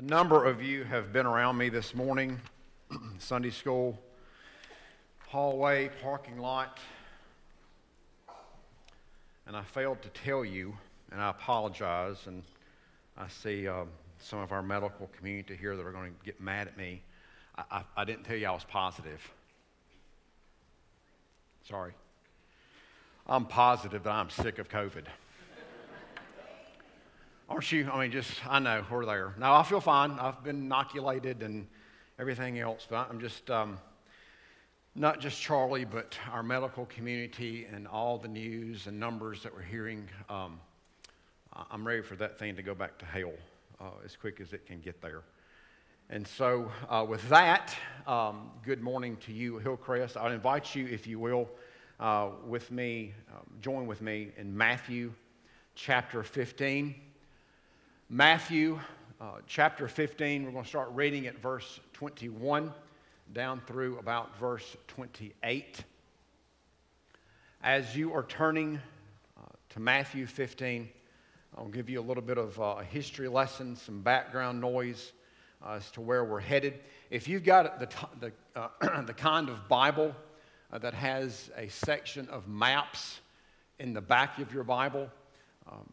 A number of you have been around me this morning, Sunday school, hallway, parking lot, and I failed to tell you, and I apologize. And I see um, some of our medical community here that are going to get mad at me. I, I, I didn't tell you I was positive. Sorry. I'm positive that I'm sick of COVID. Aren't you? I mean, just, I know, we're there. Now, I feel fine. I've been inoculated and everything else, but I'm just, um, not just Charlie, but our medical community and all the news and numbers that we're hearing. Um, I'm ready for that thing to go back to hell uh, as quick as it can get there. And so, uh, with that, um, good morning to you, Hillcrest. I'd invite you, if you will, uh, with me, um, join with me in Matthew chapter 15. Matthew uh, chapter 15, we're going to start reading at verse 21 down through about verse 28. As you are turning uh, to Matthew 15, I'll give you a little bit of uh, a history lesson, some background noise uh, as to where we're headed. If you've got the, the, uh, the kind of Bible uh, that has a section of maps in the back of your Bible, um,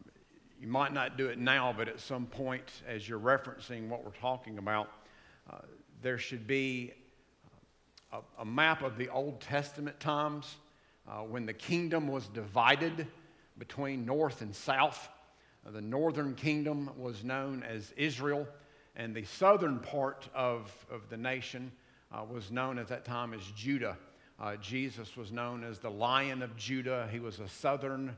you might not do it now, but at some point, as you're referencing what we're talking about, uh, there should be a, a, map of the Old Testament times uh, when the kingdom was divided between north and south. Uh, the northern kingdom was known as Israel, and the southern part of, of the nation uh, was known at that time as Judah. Uh, Jesus was known as the Lion of Judah. He was a southern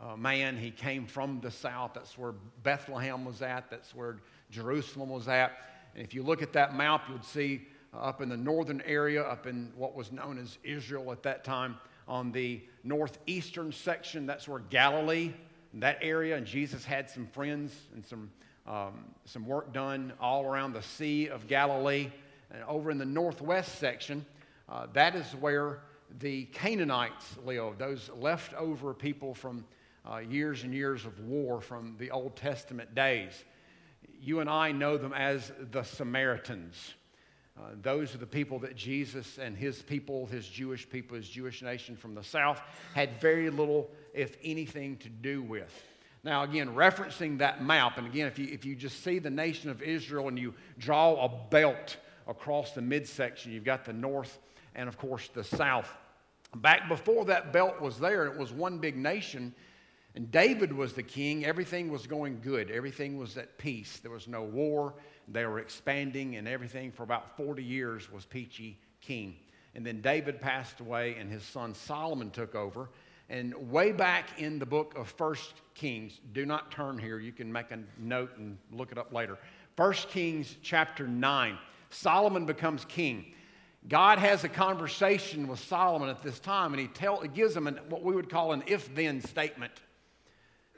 uh, man. He came from the south. That's where Bethlehem was at. That's where Jerusalem was at. And if you look at that map, you'd see uh, up in the northern area, up in what was known as Israel at that time, on the northeastern section, that's where Galilee, that area, and Jesus had some friends and some, um, some work done all around the Sea of Galilee. And over in the northwest section, uh, that is where the Canaanites live, those leftover people from uh, years and years of war from the Old Testament days. You and I know them as the Samaritans. Uh, those are the people that Jesus and his people, his Jewish people, his Jewish nation from the south, had very little, if anything, to do with. Now, again, referencing that map, and again, if you, if you just see the nation of Israel and you draw a belt across the midsection, you've got the north and, of course, the south. Back before that belt was there, it was one big nation and David was the king. Everything was going good. Everything was at peace. There was no war. They were expanding, and everything for about 40 years was peachy king. And then David passed away, and his son Solomon took over. And way back in the book of First Kings, do not turn here. You can make a note and look it up later. First Kings chapter 9. Solomon becomes king. God has a conversation with Solomon at this time, and he, tell, he gives him an, what we would call an if then statement.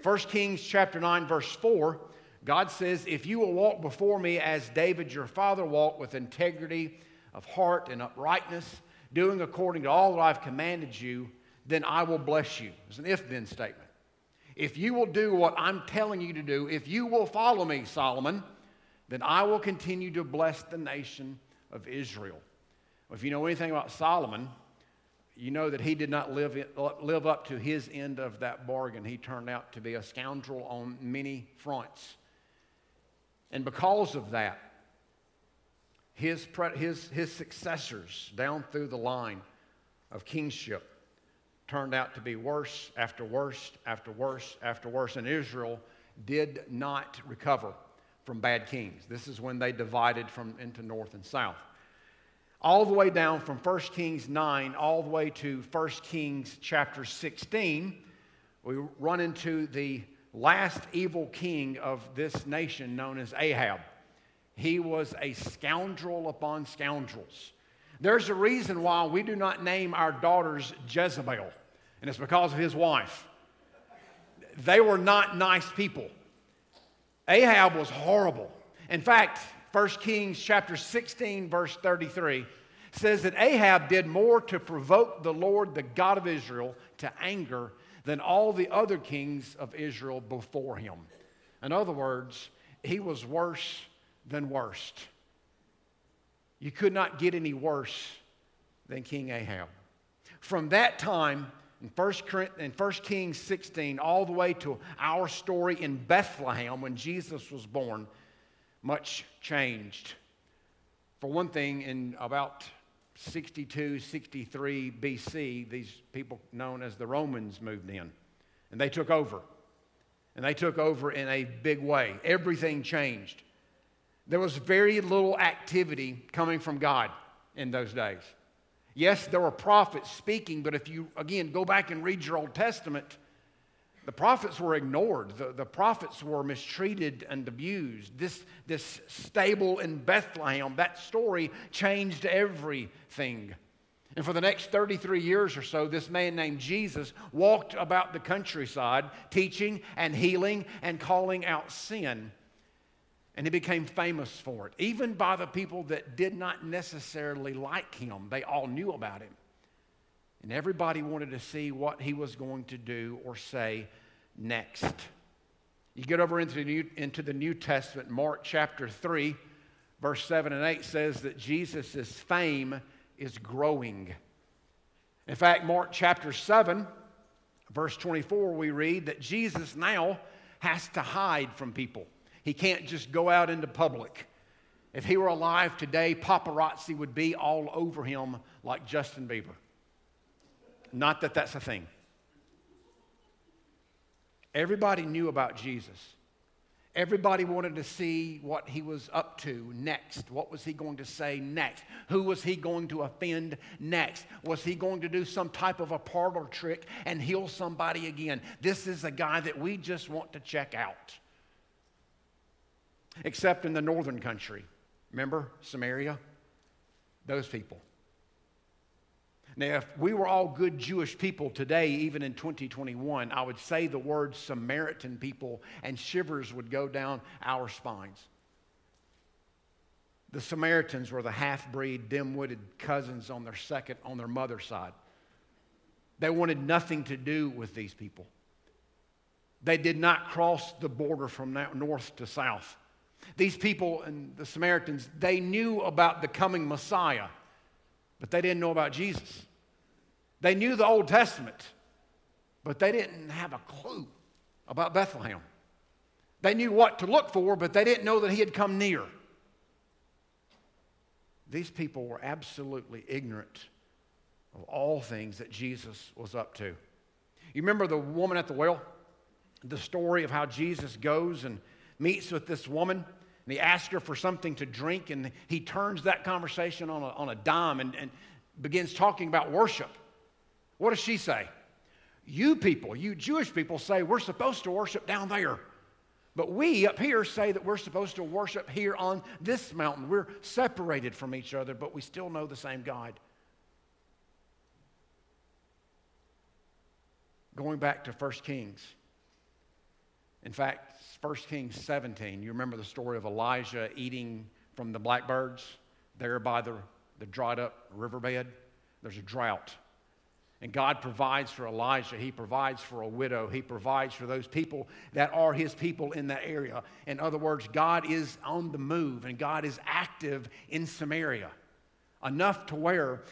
1 Kings chapter 9 verse 4, God says, "If you will walk before me as David your father walked with integrity of heart and uprightness, doing according to all that I've commanded you, then I will bless you." It's an if-then statement. If you will do what I'm telling you to do, if you will follow me, Solomon, then I will continue to bless the nation of Israel. If you know anything about Solomon, you know that he did not live, uh, live up to his end of that bargain. He turned out to be a scoundrel on many fronts. And because of that, his, his, his successors down through the line of kingship turned out to be worse after worse after worse after worse. And Israel did not recover from bad kings. This is when they divided from into north and south all the way down from 1 Kings 9 all the way to 1 Kings chapter 16, we run into the last evil king of this nation known as Ahab. He was a scoundrel upon scoundrels. There's a reason why we do not name our daughters Jezebel, and it's because of his wife. They were not nice people. Ahab was horrible. In fact, 1 Kings chapter 16, verse 33 says that Ahab did more to provoke the Lord, the God of Israel, to anger than all the other kings of Israel before him. In other words, he was worse than worst. You could not get any worse than King Ahab. From that time, in 1, Kings 16, all the way to our story in Bethlehem when Jesus was born, much changed. For one thing, in about 62, 63 BC, these people known as the Romans moved in and they took over. And they took over in a big way. Everything changed. There was very little activity coming from God in those days. Yes, there were prophets speaking, but if you, again, go back and read your Old Testament, the prophets were ignored. The, the prophets were mistreated and abused. This, this stable in Bethlehem, that story changed everything. And for the next 33 years or so, this man named Jesus walked about the countryside teaching and healing and calling out sin. And he became famous for it, even by the people that did not necessarily like him. They all knew about him. And everybody wanted to see what he was going to do or say next. You get over into the New, into the New Testament, Mark chapter 3, verse 7 and 8 says that Jesus' fame is growing. In fact, Mark chapter 7, verse 24, we read that Jesus now has to hide from people. He can't just go out into public. If he were alive today, paparazzi would be all over him like Justin Bieber. Not that that's a thing. Everybody knew about Jesus. Everybody wanted to see what he was up to next. What was he going to say next? Who was he going to offend next? Was he going to do some type of a parlor trick and heal somebody again? This is a guy that we just want to check out. Except in the northern country. Remember Samaria? Those people. Now, if we were all good Jewish people today, even in 2021, I would say the word Samaritan people and shivers would go down our spines. The Samaritans were the half breed, dim witted cousins on their second, on their mother's side. They wanted nothing to do with these people. They did not cross the border from north to south. These people and the Samaritans, they knew about the coming Messiah but they didn't know about Jesus. They knew the Old Testament, but they didn't have a clue about Bethlehem. They knew what to look for, but they didn't know that he had come near. These people were absolutely ignorant of all things that Jesus was up to. You remember the woman at the well? The story of how Jesus goes and meets with this woman and he asks her for something to drink, and he turns that conversation on a, on a dime and, and begins talking about worship. What does she say? You people, you Jewish people, say we're supposed to worship down there. But we up here say that we're supposed to worship here on this mountain. We're separated from each other, but we still know the same God. Going back to 1 Kings. In fact, 1 Kings 17, you remember the story of Elijah eating from the blackbirds there by the, the dried up riverbed? There's a drought. And God provides for Elijah. He provides for a widow. He provides for those people that are his people in that area. In other words, God is on the move and God is active in Samaria enough to where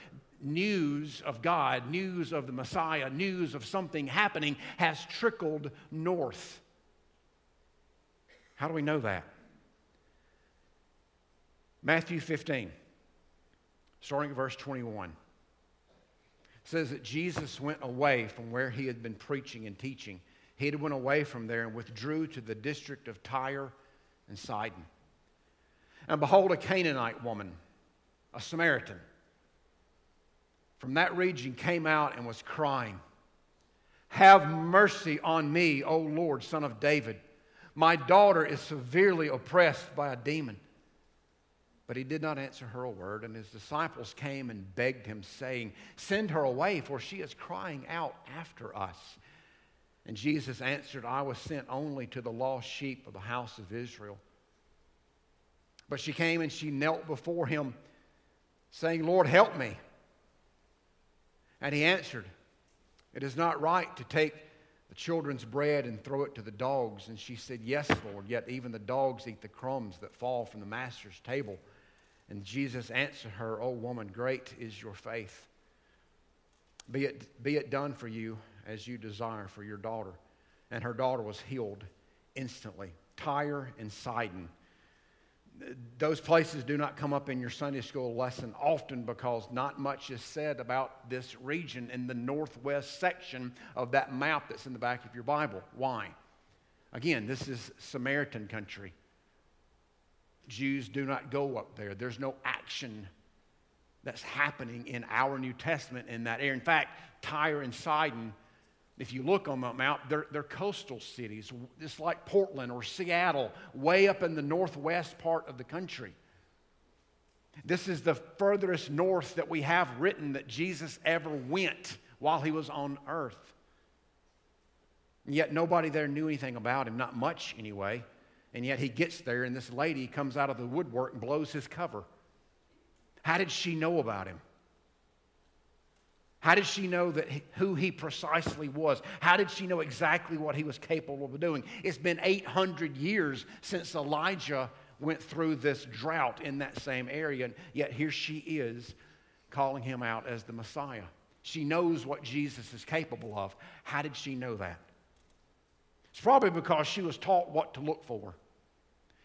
news of God, news of the Messiah, news of something happening has trickled north. How do we know that? Matthew 15, starting at verse 21, says that Jesus went away from where he had been preaching and teaching. He had went away from there and withdrew to the district of Tyre and Sidon. And behold, a Canaanite woman, a Samaritan, from that region came out and was crying, Have mercy on me, O Lord, son of David. My daughter is severely oppressed by a demon. But he did not answer her a word, and his disciples came and begged him, saying, Send her away, for she is crying out after us. And Jesus answered, I was sent only to the lost sheep of the house of Israel. But she came and she knelt before him, saying, Lord, help me. And he answered, It is not right to take the children's bread and throw it to the dogs? And she said, Yes, Lord, yet even the dogs eat the crumbs that fall from the master's table. And Jesus answered her, O woman, great is your faith. Be it, be it done for you as you desire for your daughter. And her daughter was healed instantly. Tyre and Sidon. Those places do not come up in your Sunday school lesson often because not much is said about this region in the northwest section of that map that's in the back of your Bible. Why? Again, this is Samaritan country. Jews do not go up there. There's no action that's happening in our New Testament in that area. In fact, Tyre and Sidon, if you look on that map, they're, they're coastal cities, just like Portland or Seattle, way up in the northwest part of the country. This is the furthest north that we have written that Jesus ever went while he was on earth. And yet nobody there knew anything about him, not much anyway. And yet he gets there, and this lady comes out of the woodwork and blows his cover. How did she know about him? How did she know that who he precisely was? How did she know exactly what he was capable of doing? It's been 800 years since Elijah went through this drought in that same area, and yet here she is calling him out as the Messiah. She knows what Jesus is capable of. How did she know that? It's probably because she was taught what to look for.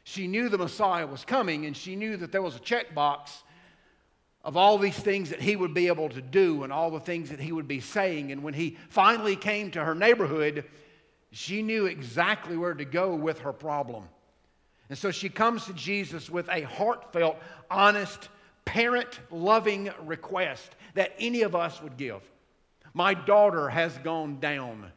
She knew the Messiah was coming, and she knew that there was a checkbox of all these things that he would be able to do and all the things that he would be saying. And when he finally came to her neighborhood, she knew exactly where to go with her problem. And so she comes to Jesus with a heartfelt, honest, parent loving request that any of us would give. My daughter has gone down.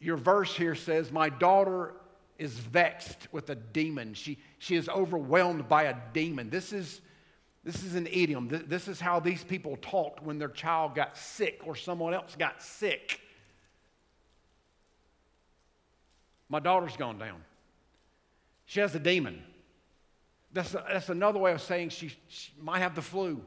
Your verse here says, My daughter is vexed with a demon. She, she is overwhelmed by a demon. This is this is an idiom. This is how these people talked when their child got sick or someone else got sick. My daughter's gone down. She has a demon. That's, a, that's another way of saying she, she might have the flu.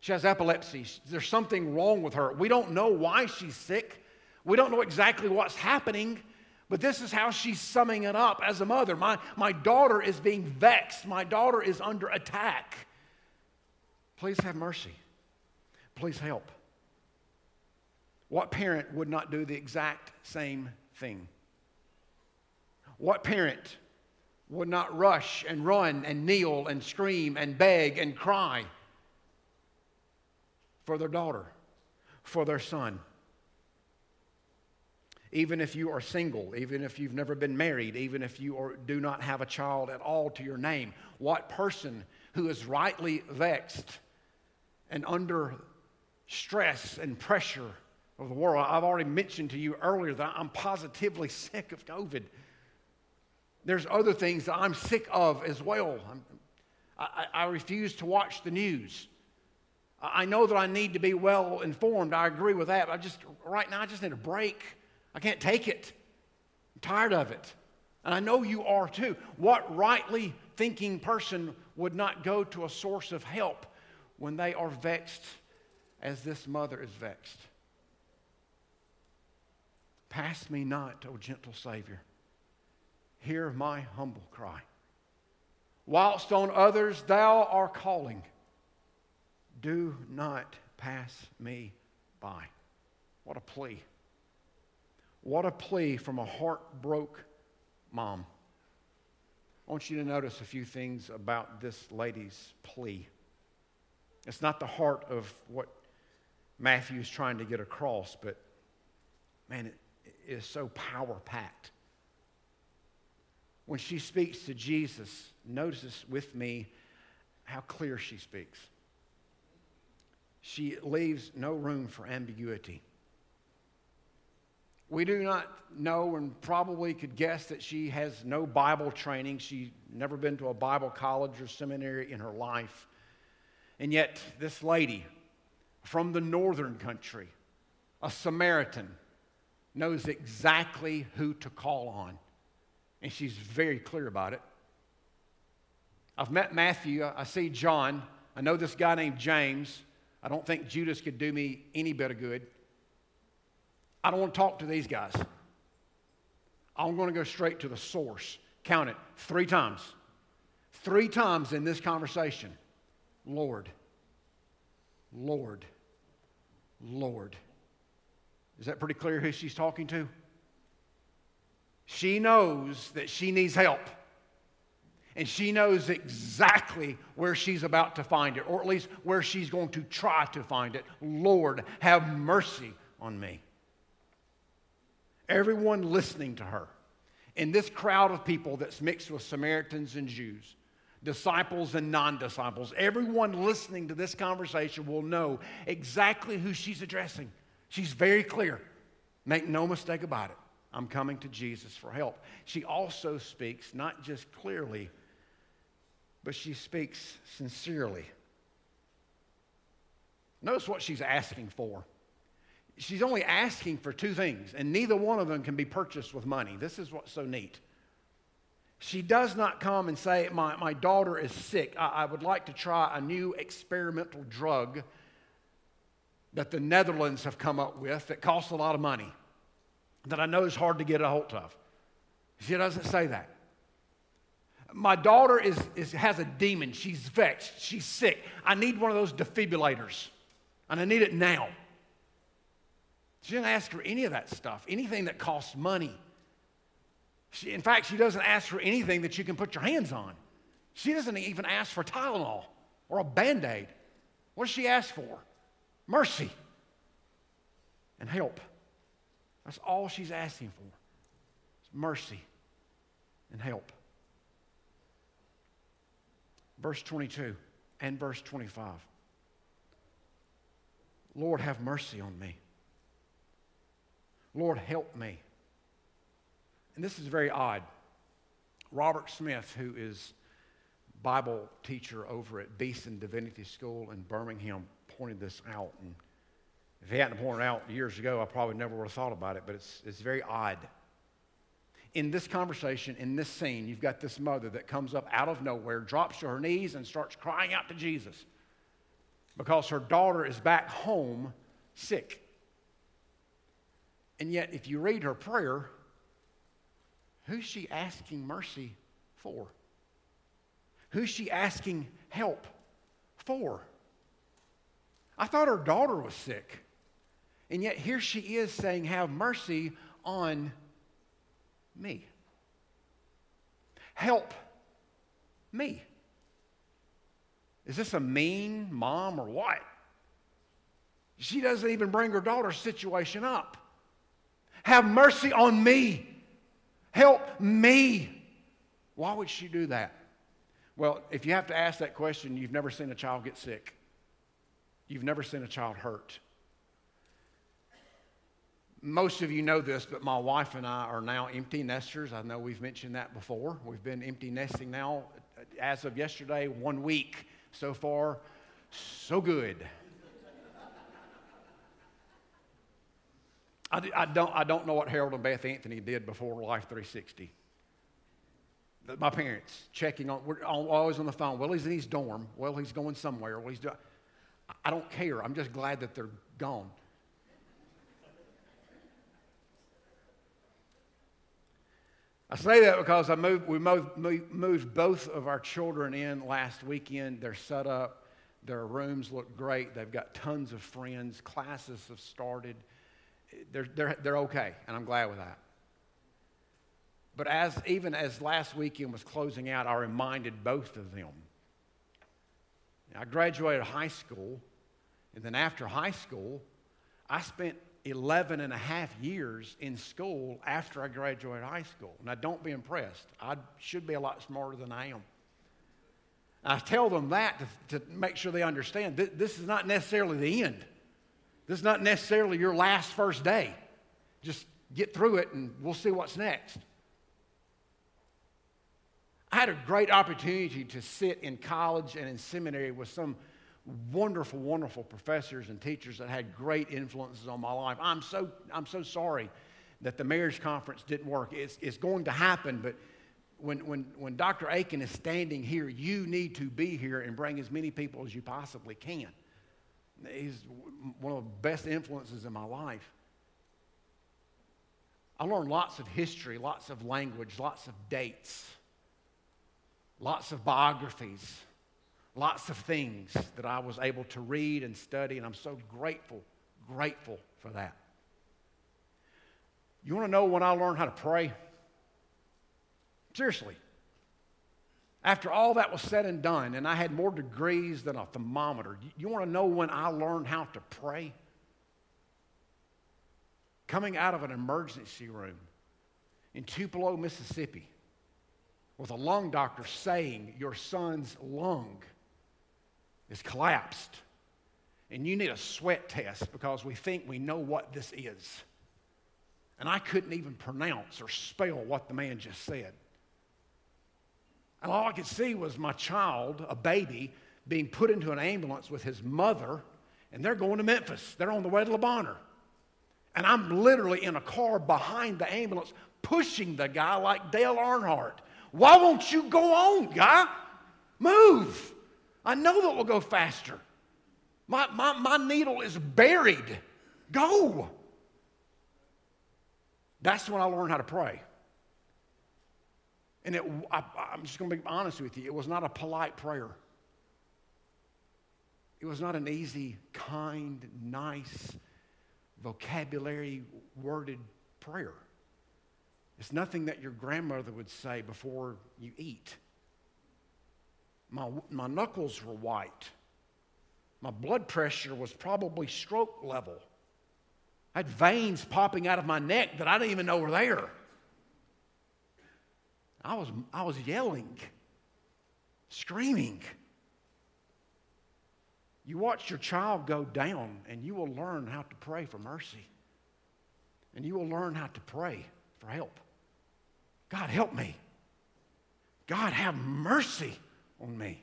She has epilepsy. There's something wrong with her. We don't know why she's sick. We don't know exactly what's happening, but this is how she's summing it up as a mother. My, my daughter is being vexed. My daughter is under attack. Please have mercy. Please help. What parent would not do the exact same thing? What parent would not rush and run and kneel and scream and beg and cry for their daughter, for their son? Even if you are single, even if you've never been married, even if you are, do not have a child at all to your name, what person who is rightly vexed and under stress and pressure of the world. I've already mentioned to you earlier that I'm positively sick of COVID. There's other things that I'm sick of as well. I, I refuse to watch the news. I know that I need to be well informed. I agree with that. I just, right now, I just need a break. I can't take it. I'm tired of it. And I know you are too. What rightly thinking person would not go to a source of help when they are vexed as this mother is vexed. Pass me not, O gentle Savior. Hear my humble cry. Whilst on others thou art calling, do not pass me by. What a plea. What a plea from a heartbroken mom. I want you to notice a few things about this lady's plea. It's not the heart of what Matthew is trying to get across, but man, it is so power packed. When she speaks to Jesus, notice with me how clear she speaks. She leaves no room for ambiguity. We do not know and probably could guess that she has no Bible training. She's never been to a Bible college or seminary in her life. And yet, this lady from the northern country, a Samaritan, knows exactly who to call on. And she's very clear about it. I've met Matthew. I see John. I know this guy named James. I don't think Judas could do me any of good. I don't want to talk to these guys. I'm going to go straight to the source. Count it three times. Three times in this conversation Lord, Lord, Lord. Is that pretty clear who she's talking to? She knows that she needs help. And she knows exactly where she's about to find it, or at least where she's going to try to find it. Lord, have mercy on me. Everyone listening to her, in this crowd of people that's mixed with Samaritans and Jews, disciples and non disciples, everyone listening to this conversation will know exactly who she's addressing. She's very clear. Make no mistake about it. I'm coming to Jesus for help. She also speaks not just clearly, but she speaks sincerely. Notice what she's asking for. She's only asking for two things, and neither one of them can be purchased with money. This is what's so neat. She does not come and say, My, my daughter is sick. I, I would like to try a new experimental drug that the Netherlands have come up with that costs a lot of money, that I know is hard to get a hold of. She doesn't say that. My daughter is, is, has a demon. She's vexed. She's sick. I need one of those defibrillators, and I need it now. She didn't ask for any of that stuff, anything that costs money. She, in fact, she doesn't ask for anything that you can put your hands on. She doesn't even ask for Tylenol or a band aid. What does she ask for? Mercy and help. That's all she's asking for. Mercy and help verse 22 and verse 25. Lord, have mercy on me. Lord, help me. And this is very odd. Robert Smith, who is Bible teacher over at Beeson Divinity School in Birmingham, pointed this out. And if he hadn't pointed it out years ago, I probably never would have thought about it, but it's, it's very odd in this conversation, in this scene, you've got this mother that comes up out of nowhere, drops to her knees, and starts crying out to Jesus because her daughter is back home sick. And yet, if you read her prayer, who's she asking mercy for? Who's she asking help for? I thought her daughter was sick. And yet, here she is saying, Have mercy on me. Help me. Is this a mean mom or what? She doesn't even bring her daughter's situation up. Have mercy on me. Help me. Why would she do that? Well, if you have to ask that question, you've never seen a child get sick. You've never seen a child hurt. Most of you know this, but my wife and I are now empty nesters. I know we've mentioned that before. We've been empty nesting now, as of yesterday, one week so far. So good. I, I, don't, I don't know what Harold and Beth Anthony did before Life 360. My parents checking on, we're always on the phone. Well, he's in his dorm. Well, he's going somewhere. Well, he's doing. I don't care. I'm just glad that they're gone. I say that because I moved, we moved, moved both of our children in last weekend. They're set up, their rooms look great. They've got tons of friends, classes have started. They're, they're, they're okay, and I'm glad with that. But as, even as last weekend was closing out, I reminded both of them. I graduated high school, and then after high school, I spent 11 and a half years in school after I graduated high school. Now, don't be impressed. I should be a lot smarter than I am. I tell them that to, to make sure they understand th- this is not necessarily the end. This is not necessarily your last first day. Just get through it and we'll see what's next. I had a great opportunity to sit in college and in seminary with some wonderful, wonderful professors and teachers that had great influences on my life. I'm so, I'm so sorry that the marriage conference didn't work. It's, it's going to happen, but when, when, when Dr. Aiken is standing here, you need to be here and bring as many people as you possibly can. He's one of the best influences in my life. I learned lots of history, lots of language, lots of dates, lots of biographies, lots of things that I was able to read and study, and I'm so grateful, grateful for that. You want to know when I learned how to pray? Seriously. After all that was said and done, and I had more degrees than a thermometer, you want to know when I learned how to pray? Coming out of an emergency room in Tupelo, Mississippi, with a lung doctor saying your son's lung is collapsed and you need a sweat test because we think we know what this is. And I couldn't even pronounce or spell what the man just said. And all I could see was my child, a baby, being put into an ambulance with his mother, and they're going to Memphis. They're on the way to Le Bonheur. And I'm literally in a car behind the ambulance pushing the guy like Dale Earnhardt. Why won't you go on, guy? Move. I know that we'll go faster. My, my, my needle is buried. Go. That's when I learned how to pray. And it, I, I'm just going to be honest with you, it was not a polite prayer. It was not an easy, kind, nice, vocabulary worded prayer. It's nothing that your grandmother would say before you eat. My, my knuckles were white. My blood pressure was probably stroke level. I had veins popping out of my neck that I didn't even know were there. I was, I was yelling, screaming. You watch your child go down, and you will learn how to pray for mercy. And you will learn how to pray for help. God, help me. God, have mercy on me.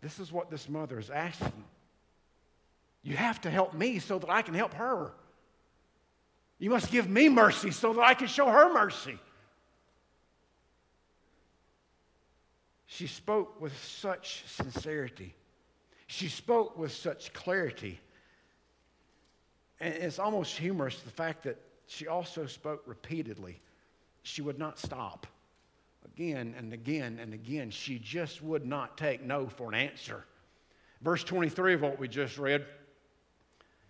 This is what this mother is asking. You have to help me so that I can help her. You must give me mercy so that I can show her mercy. She spoke with such sincerity. She spoke with such clarity. And it's almost humorous the fact that she also spoke repeatedly. She would not stop again and again and again. She just would not take no for an answer. Verse 23 of what we just read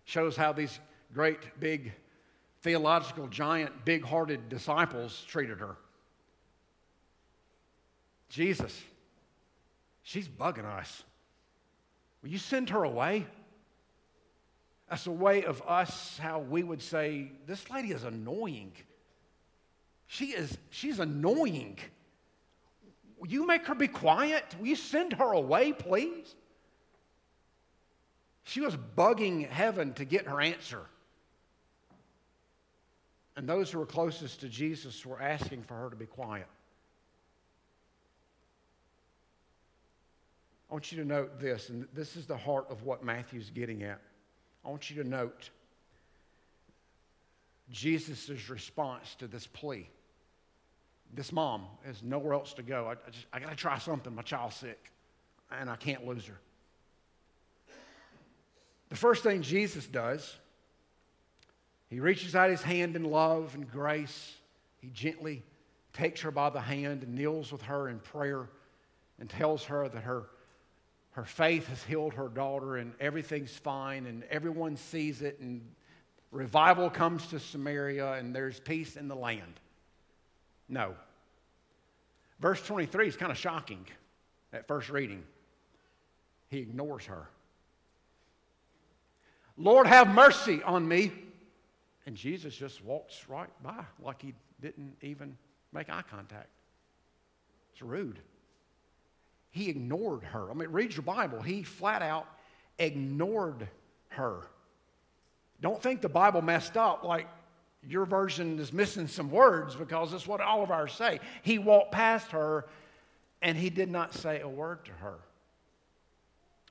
shows how these great, big, theological giant, big hearted disciples treated her. Jesus, she's bugging us. Will you send her away? That's a way of us, how we would say, this lady is annoying. She is, she's annoying. Will you make her be quiet? Will you send her away, please? She was bugging heaven to get her answer. And those who were closest to Jesus were asking for her to be quiet. I want you to note this, and this is the heart of what Matthew's getting at. I want you to note Jesus' response to this plea this mom has nowhere else to go. I, I I got to try something. My child's sick, and I can't lose her. The first thing Jesus does, he reaches out his hand in love and grace. He gently takes her by the hand and kneels with her in prayer and tells her that her, her faith has healed her daughter and everything's fine and everyone sees it and revival comes to Samaria and there's peace in the land. No. Verse 23 is kind of shocking at first reading. He ignores her. Lord, have mercy on me. And Jesus just walks right by like he didn't even make eye contact. It's rude. He ignored her. I mean, read your Bible. He flat out ignored her. Don't think the Bible messed up like your version is missing some words because that's what all of ours say. He walked past her and he did not say a word to her.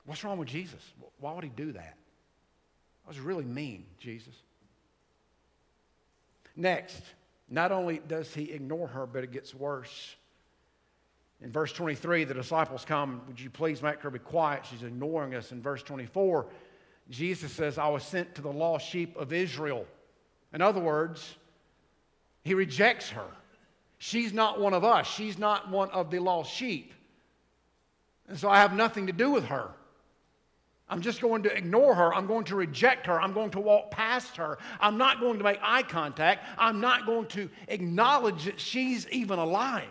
What's wrong with Jesus? Why would he do that? That was really mean, Jesus. Next, not only does he ignore her, but it gets worse. In verse 23, the disciples come, Would you please make her be quiet? She's ignoring us. In verse 24, Jesus says, I was sent to the lost sheep of Israel. In other words, He rejects her. She's not one of us, she's not one of the lost sheep. And so I have nothing to do with her. I'm just going to ignore her. I'm going to reject her. I'm going to walk past her. I'm not going to make eye contact. I'm not going to acknowledge that she's even alive.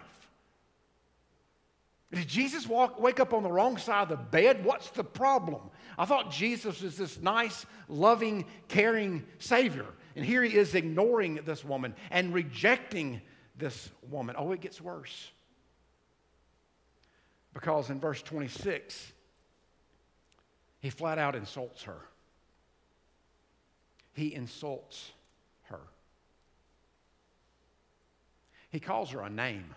Did Jesus walk, wake up on the wrong side of the bed? What's the problem? I thought Jesus was this nice, loving, caring Savior. And here he is ignoring this woman and rejecting this woman. Oh, it gets worse. Because in verse 26, he flat out insults her. He insults her. He calls her a name.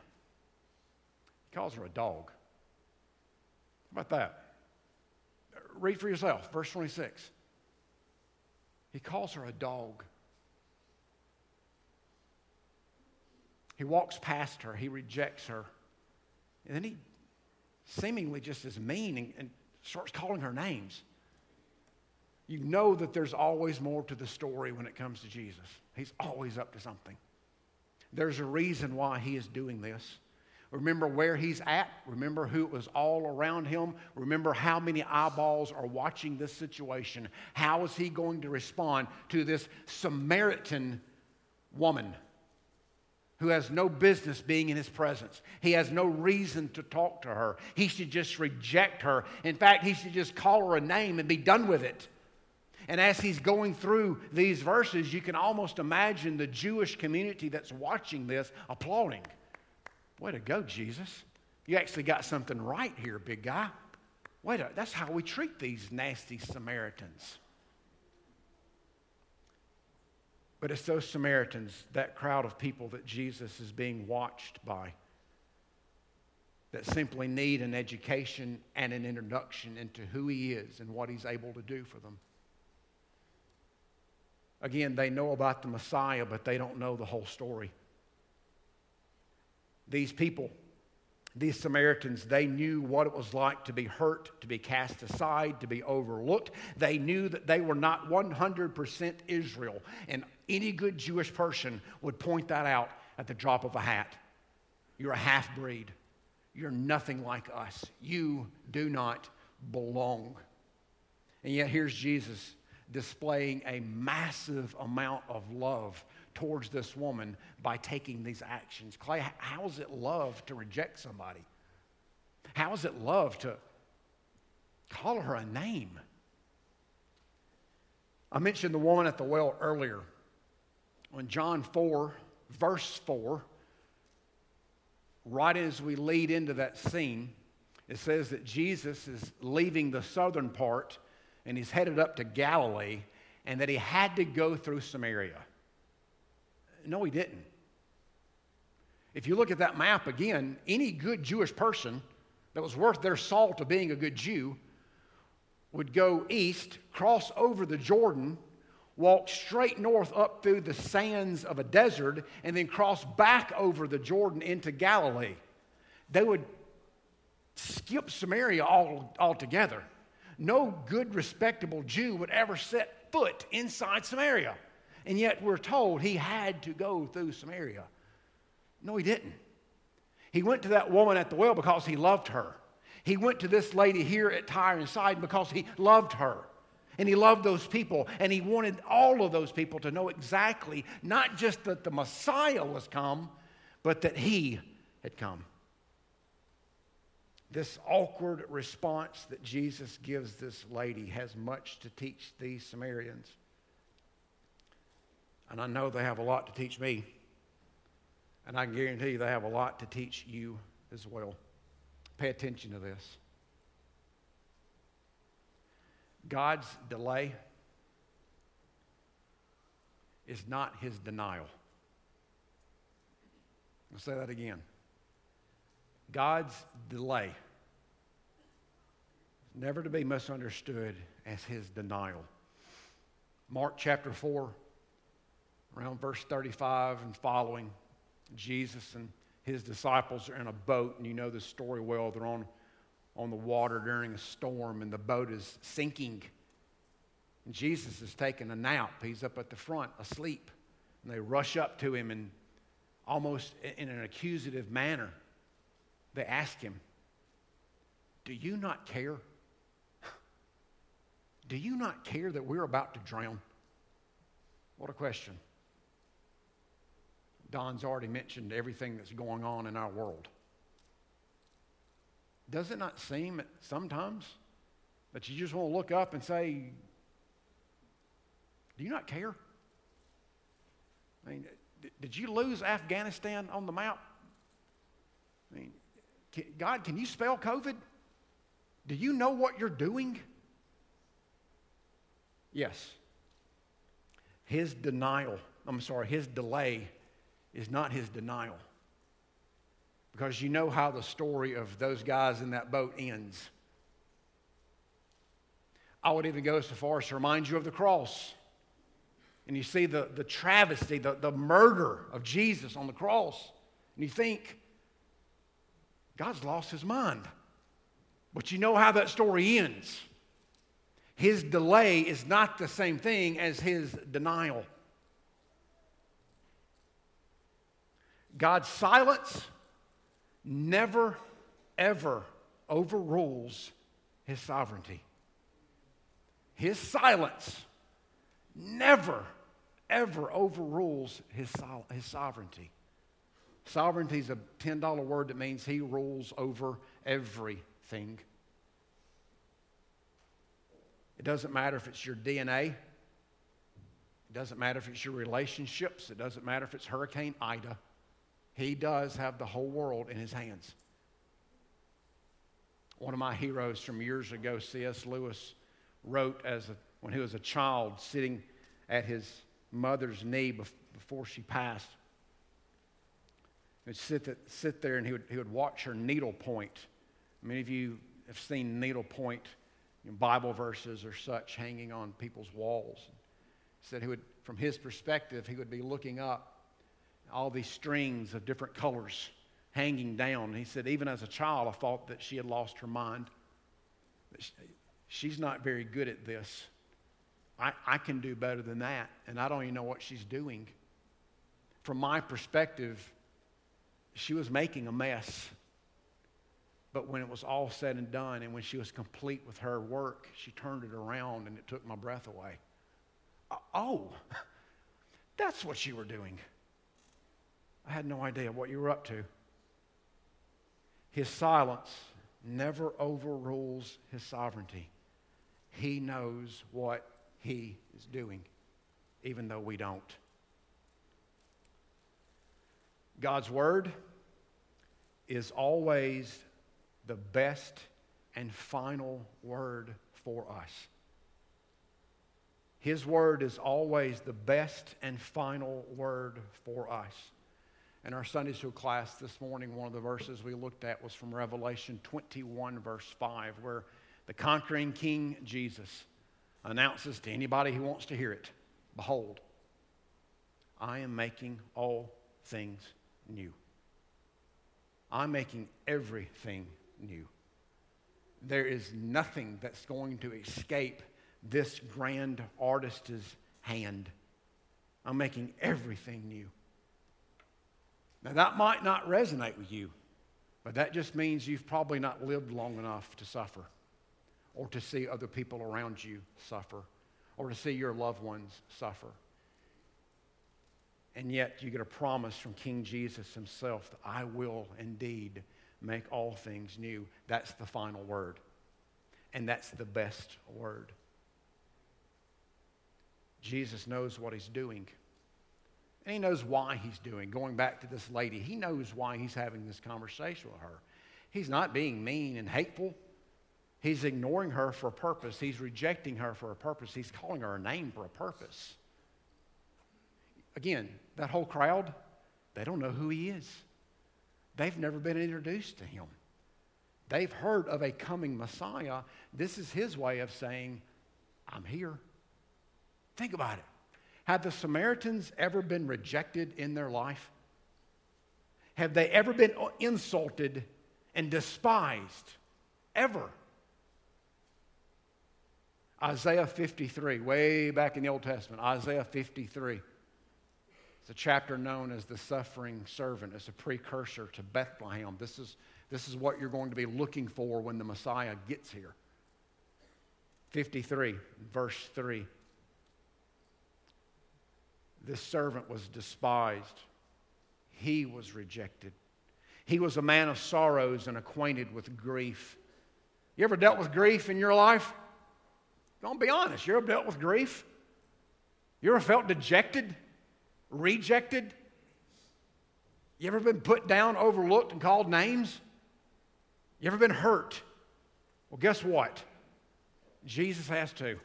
Calls her a dog. How about that? Read for yourself, verse 26. He calls her a dog. He walks past her, he rejects her, and then he seemingly just as mean and, and starts calling her names. You know that there's always more to the story when it comes to Jesus. He's always up to something. There's a reason why he is doing this. Remember where he's at. Remember who was all around him. Remember how many eyeballs are watching this situation. How is he going to respond to this Samaritan woman who has no business being in his presence? He has no reason to talk to her. He should just reject her. In fact, he should just call her a name and be done with it. And as he's going through these verses, you can almost imagine the Jewish community that's watching this applauding. Way to go, Jesus. You actually got something right here, big guy. Wait a, that's how we treat these nasty Samaritans. But it's those Samaritans, that crowd of people that Jesus is being watched by, that simply need an education and an introduction into who he is and what he's able to do for them. Again, they know about the Messiah, but they don't know the whole story. These people, these Samaritans, they knew what it was like to be hurt, to be cast aside, to be overlooked. They knew that they were not 100% Israel. And any good Jewish person would point that out at the drop of a hat. You're a half breed. You're nothing like us. You do not belong. And yet, here's Jesus displaying a massive amount of love towards this woman by taking these actions. Clay, how is it love to reject somebody? How is it love to call her a name? I mentioned the woman at the well earlier. When John 4, verse 4, right as we lead into that scene, it says that Jesus is leaving the southern part and he's headed up to Galilee and that he had to go through Samaria. No, he didn't. If you look at that map again, any good Jewish person that was worth their salt of being a good Jew would go east, cross over the Jordan, walk straight north up through the sands of a desert, and then cross back over the Jordan into Galilee. They would skip Samaria all, altogether. No good, respectable Jew would ever set foot inside Samaria. And yet we're told he had to go through Samaria. No, he didn't. He went to that woman at the well because he loved her. He went to this lady here at Tyre and Sidon because he loved her. And he loved those people. And he wanted all of those people to know exactly not just that the Messiah was come, but that he had come. This awkward response that Jesus gives this lady has much to teach these Samaritans. And I know they have a lot to teach me. And I can guarantee you they have a lot to teach you as well. Pay attention to this. God's delay is not his denial. I'll say that again. God's delay is never to be misunderstood as his denial. Mark chapter 4, around verse 35 and following, Jesus and his disciples are in a boat, and you know this story well. They're on, on the water during a storm, and the boat is sinking. And Jesus is taking a nap. He's up at the front, asleep. And they rush up to him, and almost in an accusative manner, they ask him, Do you not care? Do you not care that we're about to drown? What a question. Don's already mentioned everything that's going on in our world. Does it not seem sometimes that you just want to look up and say, Do you not care? I mean, did you lose Afghanistan on the map? I mean, God, can you spell COVID? Do you know what you're doing? Yes. His denial, I'm sorry, his delay is not his denial. Because you know how the story of those guys in that boat ends. I would even go so far as to remind you of the cross. And you see the, the travesty, the, the murder of Jesus on the cross. And you think, God's lost his mind. But you know how that story ends. His delay is not the same thing as his denial. God's silence never, ever overrules his sovereignty. His silence never, ever overrules his, his sovereignty. Sovereignty is a $10 word that means he rules over everything. It doesn't matter if it's your DNA. It doesn't matter if it's your relationships. It doesn't matter if it's Hurricane Ida. He does have the whole world in his hands. One of my heroes from years ago, C.S. Lewis, wrote as a, when he was a child sitting at his mother's knee before she passed. He would sit, sit there and he would, he would watch her needle point. Many of you have seen needle point you know, Bible verses or such hanging on people's walls. He said he would, from his perspective, he would be looking up all these strings of different colors hanging down. He said, even as a child, I thought that she had lost her mind. She's not very good at this. I, I can do better than that, and I don't even know what she's doing. From my perspective, she was making a mess. But when it was all said and done, and when she was complete with her work, she turned it around and it took my breath away. Uh, oh, that's what you were doing. I had no idea what you were up to. His silence never overrules his sovereignty. He knows what he is doing, even though we don't. God's word is always the best and final word for us. His word is always the best and final word for us. In our Sunday school class this morning, one of the verses we looked at was from Revelation 21, verse 5, where the conquering King Jesus announces to anybody who wants to hear it Behold, I am making all things new. I'm making everything new. There is nothing that's going to escape this grand artist's hand. I'm making everything new. Now, that might not resonate with you, but that just means you've probably not lived long enough to suffer or to see other people around you suffer or to see your loved ones suffer. And yet, you get a promise from King Jesus himself that I will indeed make all things new. That's the final word. And that's the best word. Jesus knows what he's doing. And he knows why he's doing. Going back to this lady, he knows why he's having this conversation with her. He's not being mean and hateful. He's ignoring her for a purpose. He's rejecting her for a purpose. He's calling her a name for a purpose. Again, that whole crowd, they don't know who he is. They've never been introduced to him. They've heard of a coming Messiah. This is his way of saying, I'm here. Think about it. Have the Samaritans ever been rejected in their life? Have they ever been insulted and despised? Ever? Isaiah 53, way back in the Old Testament, Isaiah 53. It's a chapter known as the suffering servant. It's a precursor to Bethlehem. This is, this is what you're going to be looking for when the Messiah gets here. 53, verse 3. This servant was despised, he was rejected. He was a man of sorrows and acquainted with grief. You ever dealt with grief in your life? Don't be honest. You ever dealt with grief? You ever felt dejected, rejected? You ever been put down, overlooked, and called names? You ever been hurt? Well, guess what? Jesus has too.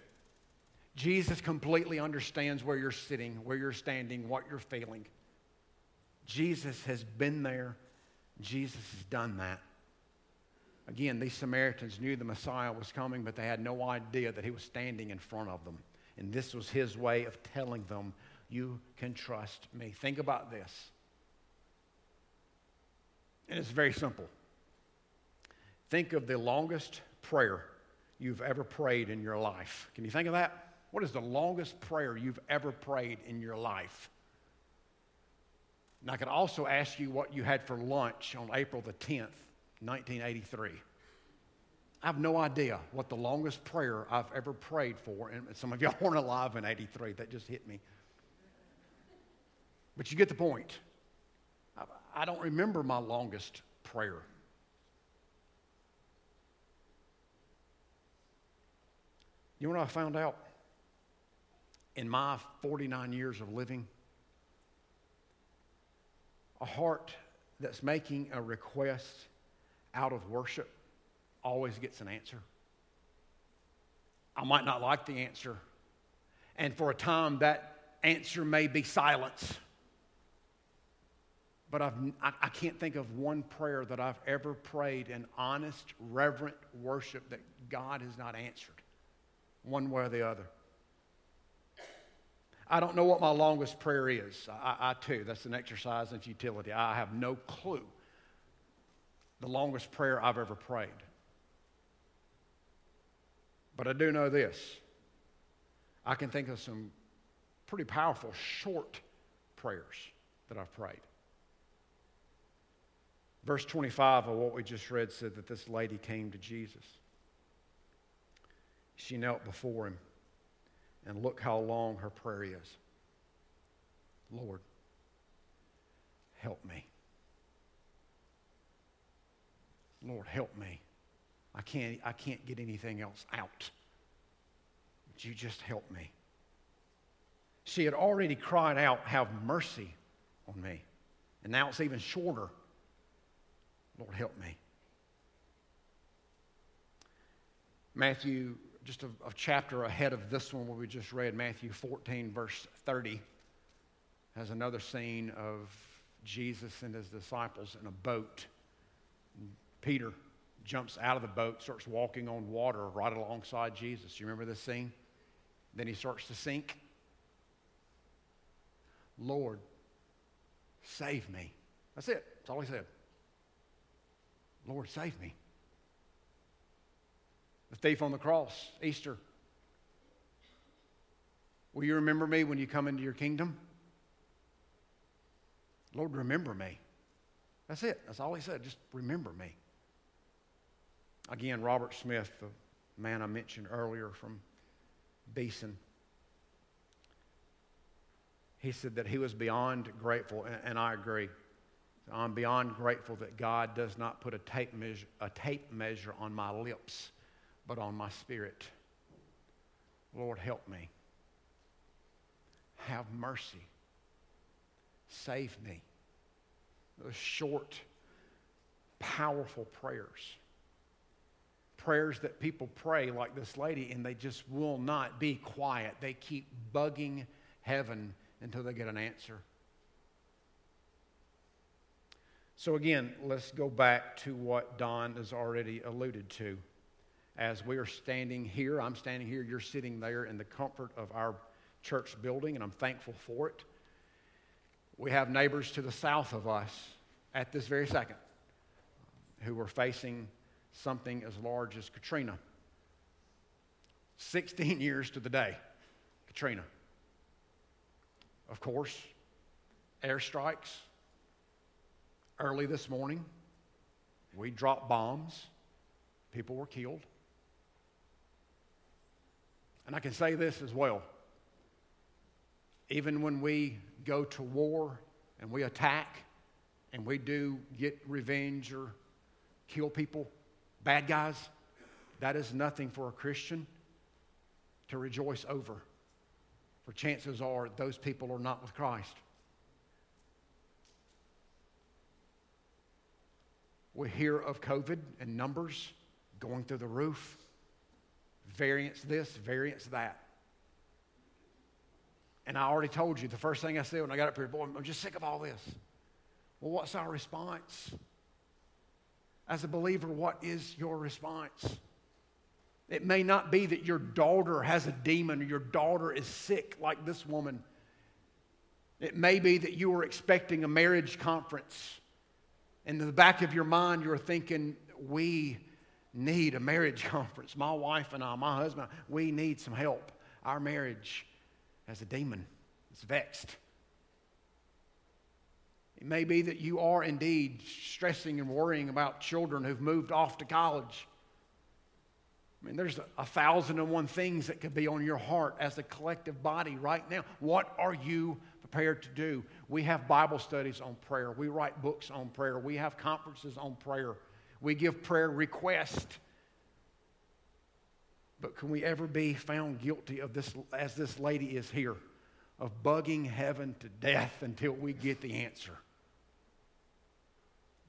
Jesus completely understands where you're sitting, where you're standing, what you're feeling. Jesus has been there. Jesus has done that. Again, these Samaritans knew the Messiah was coming, but they had no idea that he was standing in front of them. And this was his way of telling them, You can trust me. Think about this. And it's very simple. Think of the longest prayer you've ever prayed in your life. Can you think of that? What is the longest prayer you've ever prayed in your life? And I could also ask you what you had for lunch on April the 10th, 1983. I have no idea what the longest prayer I've ever prayed for, and some of y'all weren't alive in 83. That just hit me. But you get the point. I don't remember my longest prayer. You know what I found out? In my 49 years of living, a heart that's making a request out of worship always gets an answer. I might not like the answer, and for a time that answer may be silence. But I've, I, I can't think of one prayer that I've ever prayed in honest, reverent worship that God has not answered, one way or the other. I don't know what my longest prayer is. I, I, too, that's an exercise in futility. I have no clue the longest prayer I've ever prayed. But I do know this I can think of some pretty powerful short prayers that I've prayed. Verse 25 of what we just read said that this lady came to Jesus. She knelt before him, and look how long her prayer is Lord, help me. Lord, help me. I can't, I can't get anything else out. Would you just help me? She had already cried out, Have mercy on me. And now it's even shorter. Lord, help me. Matthew, just a, a, chapter ahead of this one where we just read, Matthew 14, verse 30, has another scene of Jesus and his disciples in a boat. Peter jumps out of the boat, starts walking on water right alongside Jesus. You remember this scene? Then he starts to sink. Lord, save me. That's it. That's all he said. Lord, save me. The thief on the cross, Easter. Will you remember me when you come into your kingdom? Lord, remember me. That's it. That's all he said. Just remember me. Again, Robert Smith, the man I mentioned earlier from Beeson, he said that he was beyond grateful, and, I agree. I'm beyond grateful that God does not put a tape, measure, a tape measure on my lips, but on my spirit. Lord, help me. Have mercy. Save me. Those short, powerful prayers prayers that people pray, like this lady, and they just will not be quiet. They keep bugging heaven until they get an answer. So, again, let's go back to what Don has already alluded to. As we are standing here, I'm standing here, you're sitting there in the comfort of our church building, and I'm thankful for it. We have neighbors to the south of us at this very second who are facing something as large as Katrina. 16 years to the day, Katrina. Of course, airstrikes. Early this morning, we dropped bombs. People were killed. And I can say this as well. Even when we go to war and we attack and we do get revenge or kill people, bad guys, that is nothing for a Christian to rejoice over. For chances are those people are not with Christ. We hear of COVID and numbers going through the roof, variants this, variance that. And I already told you the first thing I said when I got up here, boy, I'm just sick of all this. Well, what's our response? As a believer, what is your response? It may not be that your daughter has a demon or your daughter is sick like this woman. It may be that you are expecting a marriage conference. And in the back of your mind, you're thinking, we need a marriage conference. My wife and I, my husband, we need some help. Our marriage has a demon, it's vexed. It may be that you are indeed stressing and worrying about children who've moved off to college. I mean, there's a, a, thousand and one things that could be on your heart as a collective body right now. What are you prepared to do? We have Bible studies on prayer. We write books on prayer. We have conferences on prayer. We give prayer requests. But can we ever be found guilty of this, as this lady is here, of bugging heaven to death until we get the answer?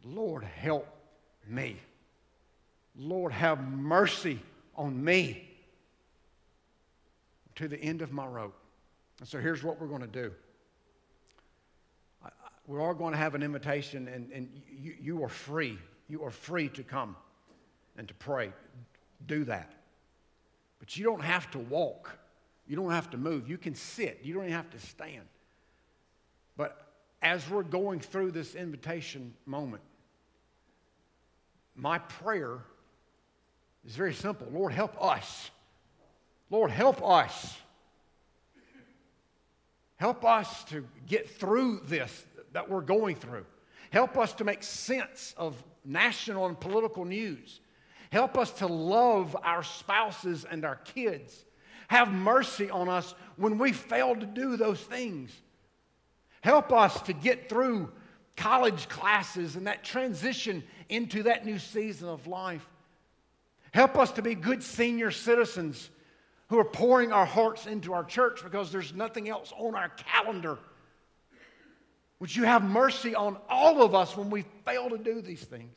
Lord, help me. Lord, have mercy on me to the end of my rope. And so here's what we're going to do. We are going to have an invitation, and, and you, you are free. You are free to come and to pray. Do that. But you don't have to walk. You don't have to move. You can sit. You don't even have to stand. But as we're going through this invitation moment, my prayer is very simple Lord, help us. Lord, help us. Help us to get through this that we're going through. Help us to make sense of national and political news. Help us to love our spouses and our kids. Have mercy on us when we fail to do those things. Help us to get through college classes and that transition into that new season of life. Help us to be good senior citizens who are pouring our hearts into our church because there's nothing else on our calendar. Would you have mercy on all of us when we fail to do these things?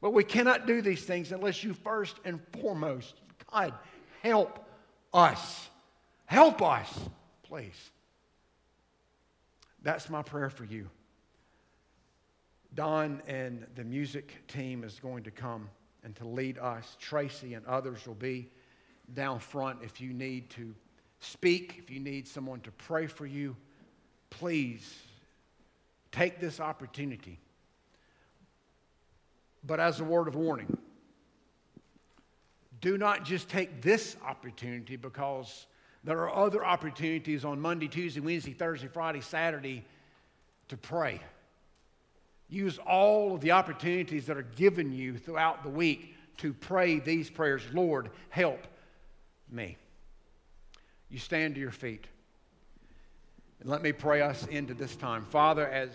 But we cannot do these things unless you first and foremost, God, help us. Help us, please. That's my prayer for you. Don and the music team is going to come and to lead us. Tracy and others will be down front if you need to speak, if you need someone to pray for you. Please take this opportunity. But as a word of warning, do not just take this opportunity because there are other opportunities on Monday, Tuesday, Wednesday, Thursday, Friday, Saturday to pray. Use all of the opportunities that are given you throughout the week to pray these prayers Lord, help me. You stand to your feet. Let me pray us into this time. Father, as